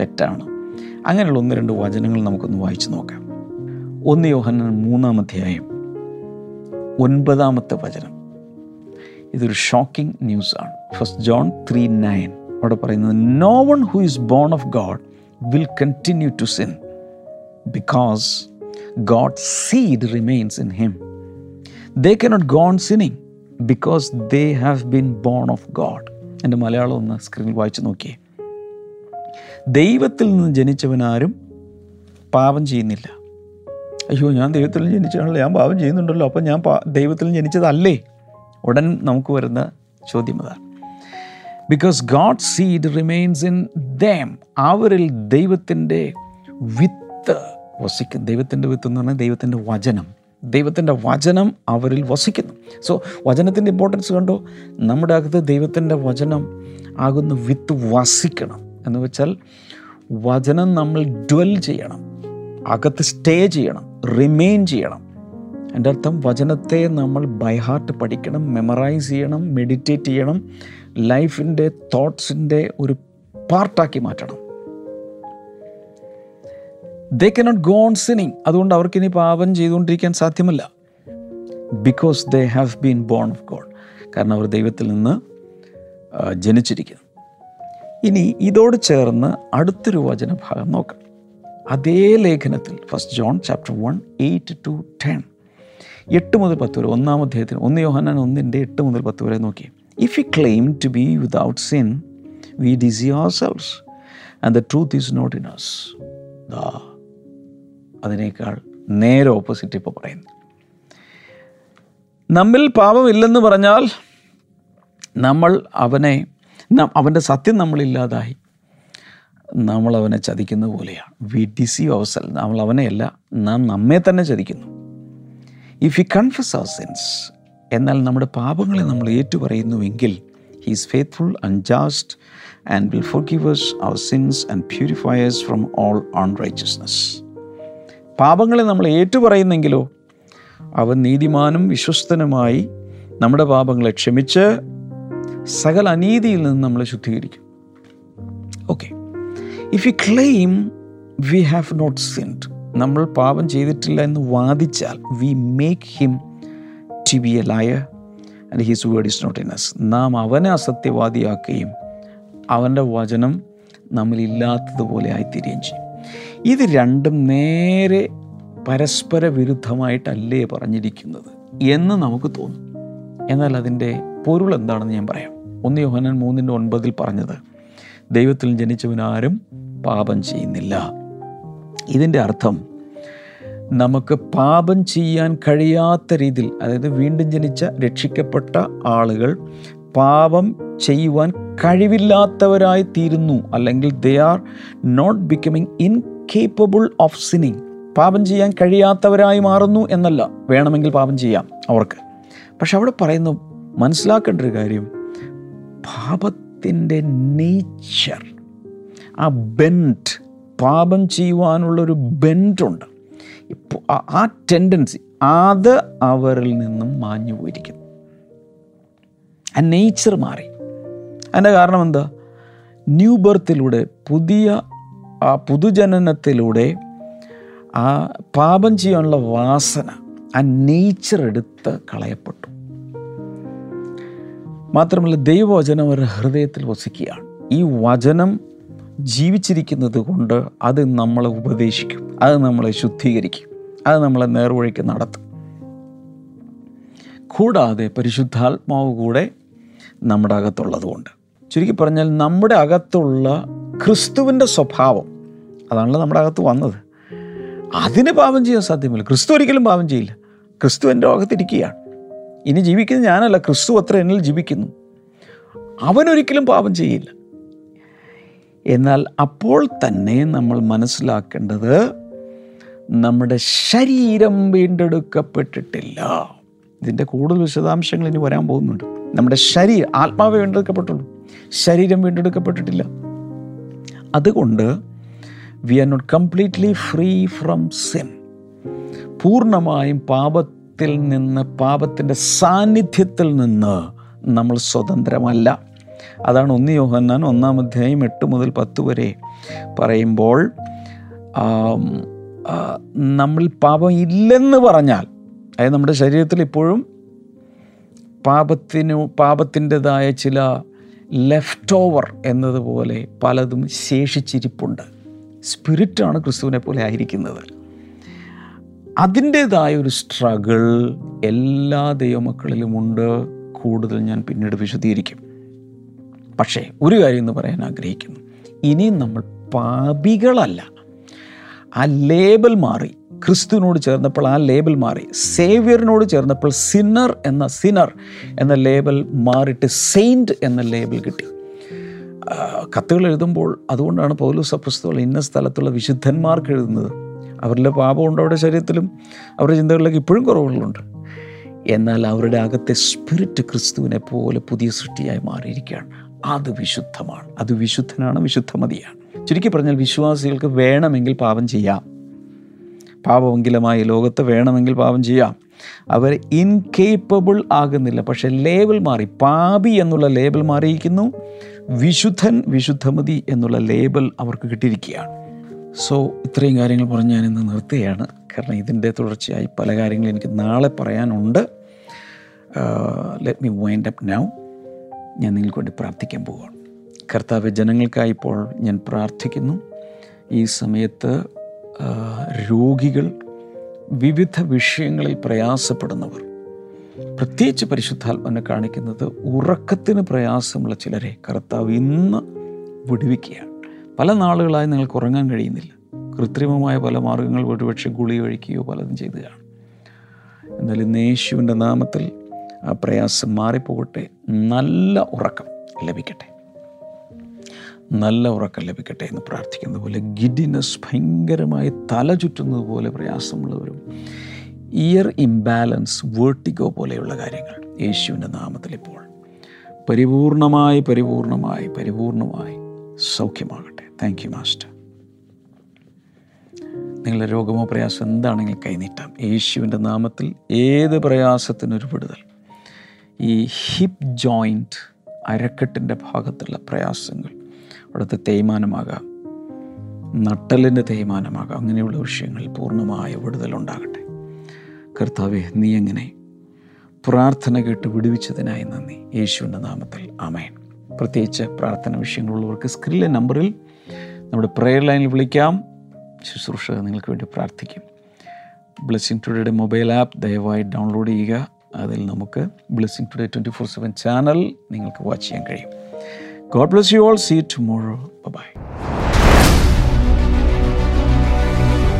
തെറ്റാണ്. അങ്ങനെയുള്ള ഒന്ന് രണ്ട് വചനങ്ങൾ നമുക്കൊന്ന് വായിച്ചു നോക്കാം. ഒന്ന് യോഹന്നാൻ മൂന്നാം അധ്യായം ഒൻപതാമത്തെ വചനം. ഇതൊരു ഷോക്കിംഗ് ന്യൂസാണ് ഫസ്റ്റ് ജോൺ ത്രീ നയൻ അവിടെ പറയുന്നത് no one who is born of God will continue to sin because God seed remains in him they cannot go on sinning because they have been born of God എന്റെ മലയാളം ഒന്ന് സ്ക്രീനിൽ വായിച്ചു നോക്കിയേ. ദൈവത്തിൽ നിന്ന് ജനിച്ചവനാരും പാപം ചെയ്യുന്നില്ല. അയ്യോ ഞാൻ ദൈവത്തിൽ ജനിച്ചാണല്ലോ ഞാൻ പാപം ചെയ്യുന്നുണ്ടല്ലോ. അപ്പം ഞാൻ ദൈവത്തിൽ ജനിച്ചതല്ലേ? ഉടൻ നമുക്ക് വരുന്ന ചോദ്യം അതാണ് because God seed remains in them അവരിൽ ദൈവത്തിന്റെ വിത്ത് വസിക്കും. ദൈവത്തിന്റെ വിത്ത് എന്ന് പറഞ്ഞാൽ ദൈവത്തിന്റെ വചനം. ദൈവത്തിന്റെ വചനം അവരിൽ വസിക്കുന്നു. സോ വചനത്തിന്റെ ഇമ്പോർട്ടൻസ് കണ്ടോ? നമ്മുടെ അകത്ത് ദൈവത്തിന്റെ വചനം ആകുന്ന വിത്ത് വസിക്കണം. എന്ന് വെച്ചാൽ വചനം നമ്മൾ ഡ്വൽ ചെയ്യണം. അകത്ത് സ്റ്റേ ചെയ്യണം റിമെയിൻ ചെയ്യണം. എന്റെ അർത്ഥം വചനത്തെ നമ്മൾ ബൈ ഹാർട്ട് പഠിക്കണം മെമ്മറൈസ് ചെയ്യണം മെഡിറ്റേറ്റ് ചെയ്യണം ലൈഫിന്റെ തോട്ട്സിന്റെ ഒരു പാർട്ടാക്കി മാറ്റണം. They cannot go on sinning അതുകൊണ്ട് അവർക്കിനി പാപം ചെയ്തുകൊണ്ടിരിക്കാൻ സാധ്യമല്ല. Because they have been born of God കാരണം അവർ ദൈവത്തിൽ നിന്ന് ജനിച്ചിരിക്കുന്നു. ഇനി ഇതോട് ചേർന്ന് അടുത്തൊരു വചനഭാഗം നോക്കാം. അതേ ലേഖനത്തിൽ first John chapter one eight to ten എട്ട് മുതൽ പത്ത് വരെ ഒന്നാം അധ്യായത്തിന് ഒന്ന് യോഹന്നാൻ ഒന്നിന്റെ എട്ട് മുതൽ പത്ത് വരെ നോക്കി. If you claim to be without sin we deceive our selves and the truth is not in us ദാ അതിനേക്കാൾ നേരെ ഓപ്പോസിറ്റ് ഇപ്പോൾ പറയുന്നു. നമ്മിൽ പാപമില്ലെന്ന് പറഞ്ഞാൽ നമ്മൾ അവനെ അവന്റെ സത്യം നമ്മളില്ലാതായി നമ്മൾ അവനെ ചതിക്കുന്ന പോലെയാണ്. വി ഡിസീവ് അവസൽ നമ്മൾ അവനെയല്ല നാം നമ്മെ തന്നെ ചതിക്കുന്നു. If you confess our sins എന്നാൽ നമ്മുടെ പാപങ്ങളെ നമ്മൾ ഏറ്റുപറയുന്നുവെങ്കിൽ he's faithful and just and will forgive our sins and purifies from all unrighteousness പാപങ്ങളെ നമ്മൾ ഏറ്റുപറയുന്നെങ്കിലോ അവൻ നീതിമാനും വിശ്വസ്തനുമായി നമ്മുടെ പാപങ്ങളെ ക്ഷമിച്ച് സകല അനീതിയിൽ നിന്ന് നമ്മളെ ശുദ്ധീകരിക്കും. Okay if you claim we have not sinned നമ്മൾ പാപം ചെയ്തിട്ടില്ല എന്ന് വാദിച്ചാൽ we make him to be a liar and his word is not in us നാം അവനെ അസത്യവാദിയാക്കുകയും അവന്റെ വചനം നമ്മളില്ലാത്തതുപോലെ ആയിത്തീരുകയും ചെയ്യും. ഇത് രണ്ടും നേരെ പരസ്പര വിരുദ്ധമായിട്ടല്ലേ പറഞ്ഞിരിക്കുന്നത് എന്ന് നമുക്ക് തോന്നും. എന്നാൽ അതിന്റെ പൊരുൾ എന്താണെന്ന് ഞാൻ പറയാം. ഒന്ന് യോഹനൻ മൂന്നിന്റെ ഒൻപതിൽ പറഞ്ഞത് ദൈവത്തിൽ ജനിച്ചവനാരും പാപം ചെയ്യുന്നില്ല. ഇതിന്റെ അർത്ഥം നമുക്ക് പാപം ചെയ്യാൻ കഴിയാത്ത രീതിയിൽ അതായത് വീണ്ടും ജനിച്ച രക്ഷിക്കപ്പെട്ട ആളുകൾ പാപം ചെയ്യുവാൻ കഴിവില്ലാത്തവരായി തീരുന്നു. അല്ലെങ്കിൽ they are not becoming incapable of sinning പാപം ചെയ്യാൻ കഴിയാത്തവരായി മാറുന്നു എന്നല്ല. വേണമെങ്കിൽ പാപം ചെയ്യാം അവർക്ക്. പക്ഷെ അവിടെ പറയുന്നു മനസ്സിലാക്കേണ്ട ഒരു കാര്യം. പാപത്തിന്റെ നേച്ചർ ആ ബെന്റ് പാപം ചെയ്യുവാനുള്ളൊരു ബെന്റുണ്ട് ഇപ്പോൾ ആ- ടെൻഡൻസി അത് അവരിൽ നിന്നും മാഞ്ഞു പോയിരിക്കുന്നു. ആ നേച്ചർ മാറി. അതിന്റെ കാരണം എന്താ? ന്യൂ ബർത്തിലൂടെ പുതിയ ആ പുതുജനനത്തിലൂടെ ആ പാപം ചെയ്യാനുള്ള വാസന ആ നേച്ചർ എടുത്ത് കളയപ്പെട്ടു. മാത്രമല്ല ദൈവവചനം അവരുടെ ഹൃദയത്തിൽ വസിക്കുകയാണ്. ഈ വചനം ജീവിച്ചിരിക്കുന്നത് കൊണ്ട് അത് നമ്മളെ ഉപദേശിക്കും. അത് നമ്മളെ ശുദ്ധീകരിക്കും. അത് നമ്മളെ നേർവഴിക്ക് നടത്തും. കൂടാതെ പരിശുദ്ധാത്മാവ് കൂടെ നമ്മുടെ അകത്തുള്ളതുകൊണ്ട് ചുരുക്കി പറഞ്ഞാൽ നമ്മുടെ അകത്തുള്ള ക്രിസ്തുവിന്റെ സ്വഭാവം അതാണല്ലോ നമ്മുടെ അകത്ത് വന്നത്. അതിന് പാപം ചെയ്യാൻ സാധ്യമല്ല. ക്രിസ്തു ഒരിക്കലും പാപം ചെയ്യില്ല. ക്രിസ്തു എന്റെ അകത്തിരിക്കുകയാണ്. ഇനി ജീവിക്കുന്നത് ഞാനല്ല ക്രിസ്തു അത്ര എന്നിൽ ജീവിക്കുന്നു. അവനൊരിക്കലും പാപം ചെയ്യില്ല. എന്നാൽ അപ്പോൾ തന്നെ നമ്മൾ മനസ്സിലാക്കേണ്ടത് നമ്മുടെ ശരീരം വീണ്ടെടുക്കപ്പെട്ടിട്ടില്ല. ഇതിന്റെ കൂടുതൽ വിശദാംശങ്ങൾ ഇനി വരാൻ പോകുന്നുണ്ട്. നമ്മുടെ ശരീരം ആത്മാവ് വീണ്ടെടുക്കപ്പെട്ടുള്ളൂ. ശരീരം വീണ്ടെടുക്കപ്പെട്ടിട്ടില്ല. അതുകൊണ്ട് we are not completely free from sin പൂർണമായും പാപത്തിൽ നിന്ന് പാപത്തിന്റെ സാന്നിധ്യത്തിൽ നിന്ന് നമ്മൾ സ്വതന്ത്രമല്ല. അതാണ് ഒന്ന് യോഹന്നാൻ ഒന്നാം അധ്യായം എട്ട് മുതൽ പത്ത് വരെ പറയുമ്പോൾ നമ്മൾ പാപം ഇല്ലെന്ന് പറഞ്ഞാൽ അതായത് നമ്മുടെ ശരീരത്തിൽ ഇപ്പോഴും പാപത്തിനു പാപത്തിന്റെതായ ചില ലെഫ്റ്റ് ഓവർ എന്നതുപോലെ പലതും ശേഷിച്ചിരിപ്പുണ്ട്. സ്പിരിറ്റാണ് ക്രിസ്തുവിനെ പോലെ ആയിരിക്കുന്നത്. അതിന്റേതായ ഒരു സ്ട്രഗിൾ എല്ലാ ദൈവമക്കളിലുമുണ്ട് കൂടുതൽ ഞാൻ പിന്നീട് വിശദീകരിക്കും. പക്ഷേ ഒരു കാര്യം എന്ന് പറയാൻ ആഗ്രഹിക്കുന്നു. ഇനിയും നമ്മൾ പാപികളല്ല. ആ ലേബൽ മാറി. ക്രിസ്തുവിനോട് ചേർന്നപ്പോൾ ആ ലേബൽ മാറി. സേവ്യറിനോട് ചേർന്നപ്പോൾ സിന്നർ എന്ന സിന്നർ എന്ന ലേബൽ മാറിയിട്ട് സെയിന്റ് എന്ന ലേബൽ കിട്ടി. കത്തുകൾ എഴുതുമ്പോൾ അതുകൊണ്ടാണ് പൗലോസ് അപ്പസ്തോൾ ഇന്ന സ്ഥലത്തുള്ള വിശുദ്ധന്മാർക്ക് എഴുതുന്നത്. അവരുടെ പാപമുണ്ട് അവരുടെ ശരീരത്തിലും അവരുടെ ചിന്തകളിലേക്ക് ഇപ്പോഴും കുറവുകളുണ്ട്. എന്നാൽ അവരുടെ അകത്തെ സ്പിരിറ്റ് ക്രിസ്തുവിനെ പോലെ പുതിയ സൃഷ്ടിയായി മാറിയിരിക്കുകയാണ്. അത് വിശുദ്ധമാണ്. അത് വിശുദ്ധനാണ് വിശുദ്ധമതിയാണ്. ചുരുക്കി പറഞ്ഞാൽ വിശ്വാസികൾക്ക് വേണമെങ്കിൽ പാപം ചെയ്യാം. പാപമെങ്കിലുമായ ലോകത്ത് വേണമെങ്കിൽ പാപം ചെയ്യാം. അവർ ഇൻകേപ്പബിൾ ആകുന്നില്ല. പക്ഷെ ലേബൽ മാറി. പാപി എന്നുള്ള ലേബൽ മാറിയിരിക്കുന്നു. വിശുദ്ധൻ വിശുദ്ധമതി എന്നുള്ള ലേബൽ അവർക്ക് കിട്ടിയിരിക്കുകയാണ്. സോ ഇത്രയും കാര്യങ്ങൾ പറഞ്ഞ് ഞാൻ നിർത്തുകയാണ്. കാരണം ഇതിന്റെ തുടർച്ചയായി പല കാര്യങ്ങളും എനിക്ക് നാളെ പറയാനുണ്ട്. Let me wind up now ഞാൻ നിങ്ങൾക്ക് വേണ്ടി പ്രാർത്ഥിക്കാൻ പോവുകയാണ് കർത്താവ് ജനങ്ങൾക്കായി ഇപ്പോൾ ഞാൻ പ്രാർത്ഥിക്കുന്നു. ഈ സമയത്ത് രോഗികൾ വിവിധ വിഷയങ്ങളിൽ പ്രയാസപ്പെടുന്നവർ. പ്രത്യേകിച്ച് പരിശുദ്ധാത്മനെ കാണിക്കുന്നത് ഉറക്കത്തിന് പ്രയാസമുള്ള ചിലരെ കർത്താവ് ഇന്ന് വിടുവിക്കുകയാണ്. പല നാളുകളായി നിങ്ങൾക്ക് ഉറങ്ങാൻ കഴിയുന്നില്ല. കൃത്രിമമായ പല മാർഗങ്ങൾ ഒരുപക്ഷെ ഗുളി കഴിക്കുകയോ പലതും ചെയ്തു എന്നാലും ഇന്ന് യേശുവിന്റെ നാമത്തിൽ ആ പ്രയാസം മാറിപ്പോകട്ടെ. നല്ല ഉറക്കം ലഭിക്കട്ടെ. നല്ല ഉറക്കം ലഭിക്കട്ടെ എന്ന് പ്രാർത്ഥിക്കുന്നത് പോലെ ഗിഡിനസ് ഭയങ്കരമായി തല ചുറ്റുന്നത് പോലെ പ്രയാസമുള്ളവരും ഇയർ ഇംബാലൻസ് വേർട്ടിഗോ പോലെയുള്ള കാര്യങ്ങൾ യേശുവിന്റെ നാമത്തിൽ ഇപ്പോൾ പരിപൂർണമായി പരിപൂർണമായി പരിപൂർണമായി സൗഖ്യമാകട്ടെ. താങ്ക് യു മാസ്റ്റർ നിങ്ങളുടെ രോഗമോ പ്രയാസം എന്താണെങ്കിലും കൈനീട്ടാം. യേശുവിന്റെ നാമത്തിൽ ഏത് പ്രയാസത്തിനൊരു വിടുതൽ ഈ ഹിപ്പ് ജോയിന്റ് അരക്കെട്ടിന്റെ ഭാഗത്തുള്ള പ്രയാസങ്ങൾ. അവിടുത്തെ തേയ്മാനമാകാം. നട്ടലിന്റെ തേയ്മാനമാകാം. അങ്ങനെയുള്ള വിഷയങ്ങളിൽ പൂർണമായ വിടുതലുണ്ടാകട്ടെ കർത്താവെ നീ എങ്ങനെ പ്രാർത്ഥന കേട്ട് വിടുവിച്ചതിനായി നന്ദി. യേശുവിന്റെ നാമത്തിൽ അമയൻ പ്രത്യേകിച്ച് പ്രാർത്ഥന വിഷയങ്ങളുള്ളവർക്ക് സ്ക്രീനിലെ നമ്പറിൽ നമ്മുടെ പ്രെയർ ലൈനിൽ വിളിക്കാം. ശുശ്രൂഷ നിങ്ങൾക്ക് വേണ്ടി പ്രാർത്ഥിക്കും. ബ്ലെസ്സിങ് ടുഡേയുടെ മൊബൈൽ ആപ്പ് ദയവായി ഡൗൺലോഡ് ചെയ്യുക. അതിൽ നമുക്ക് Blessing Today twenty four seven channel നിങ്ങൾക്ക് വാച്ച് ചെയ്യാൻ കഴിയും. God bless you all see tomorrow bye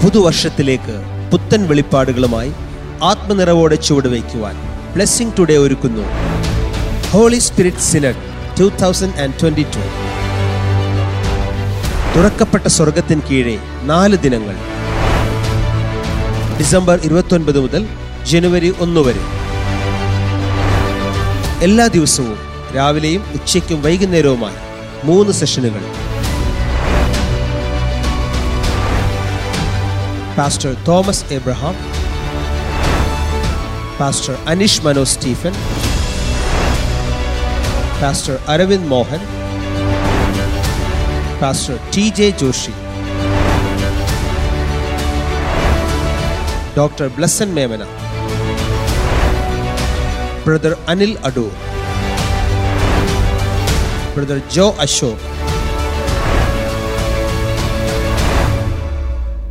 പുതുവർഷത്തിലേക്ക് പുത്തൻ വെളിപ്പാടുകളുമായി ആത്മനിറവോടെ ചുവടുവയ്ക്കുവാൻ ബ്ലെസ്സിംഗ് ടുഡേ ഒരുക്കുന്നു. Holy Spirit Synod two thousand and twenty two തുറക്കപ്പെട്ട സ്വർഗത്തിന് കീഴേ നാല് ദിനങ്ങൾ. ഡിസംബർ ഇരുപത്തൊൻപത് മുതൽ ജനുവരി ഒന്ന് വരെ. എല്ലാ ദിവസവും രാവിലെയും ഉച്ചയ്ക്കും വൈകുന്നേരവുമായി മൂന്ന് സെഷനുകൾ. Pastor Thomas Abraham pastor Aneesh Mano Stephen pastor Aravind Mohan pastor T J Joshi doctor Blessan Memana brother Anil Adoor brother Jo Ashok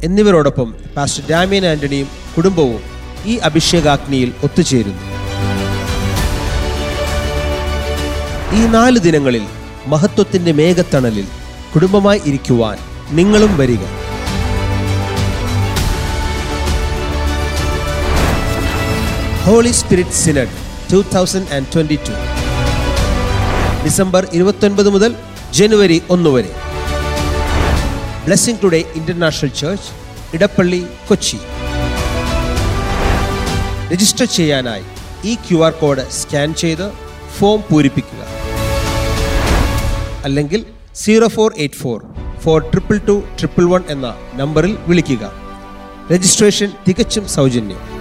എന്നിവരോടൊപ്പം പാസ്റ്റർ ഡാമിയൻ ആന്റണിയും കുടുംബവും ഈ അഭിഷേകാഗ്നിയിൽ ഒത്തുചേരുന്നു. ഈ നാല് ദിനങ്ങളിൽ മഹത്വത്തിന്റെ മേഘത്തണലിൽ കുടുംബമായി ഇരിക്കുവാൻ നിങ്ങളും വരിക. Holy Spirit Synod two thousand and twenty two December ഇരുപത്തൊൻപത് മുതൽ ജനുവരി ഒന്ന് വരെ. Blessing Today International Church Edappally Kochi. Register ചെയ്യാനായി ഈ ക്യു ആർ കോഡ് സ്കാൻ ചെയ്ത് ഫോം പൂരിപ്പിക്കുക. അല്ലെങ്കിൽ zero four eight four four triple two triple one എന്ന നമ്പറിൽ വിളിക്കുക. രജിസ്ട്രേഷൻ തികച്ചും സൗജന്യം.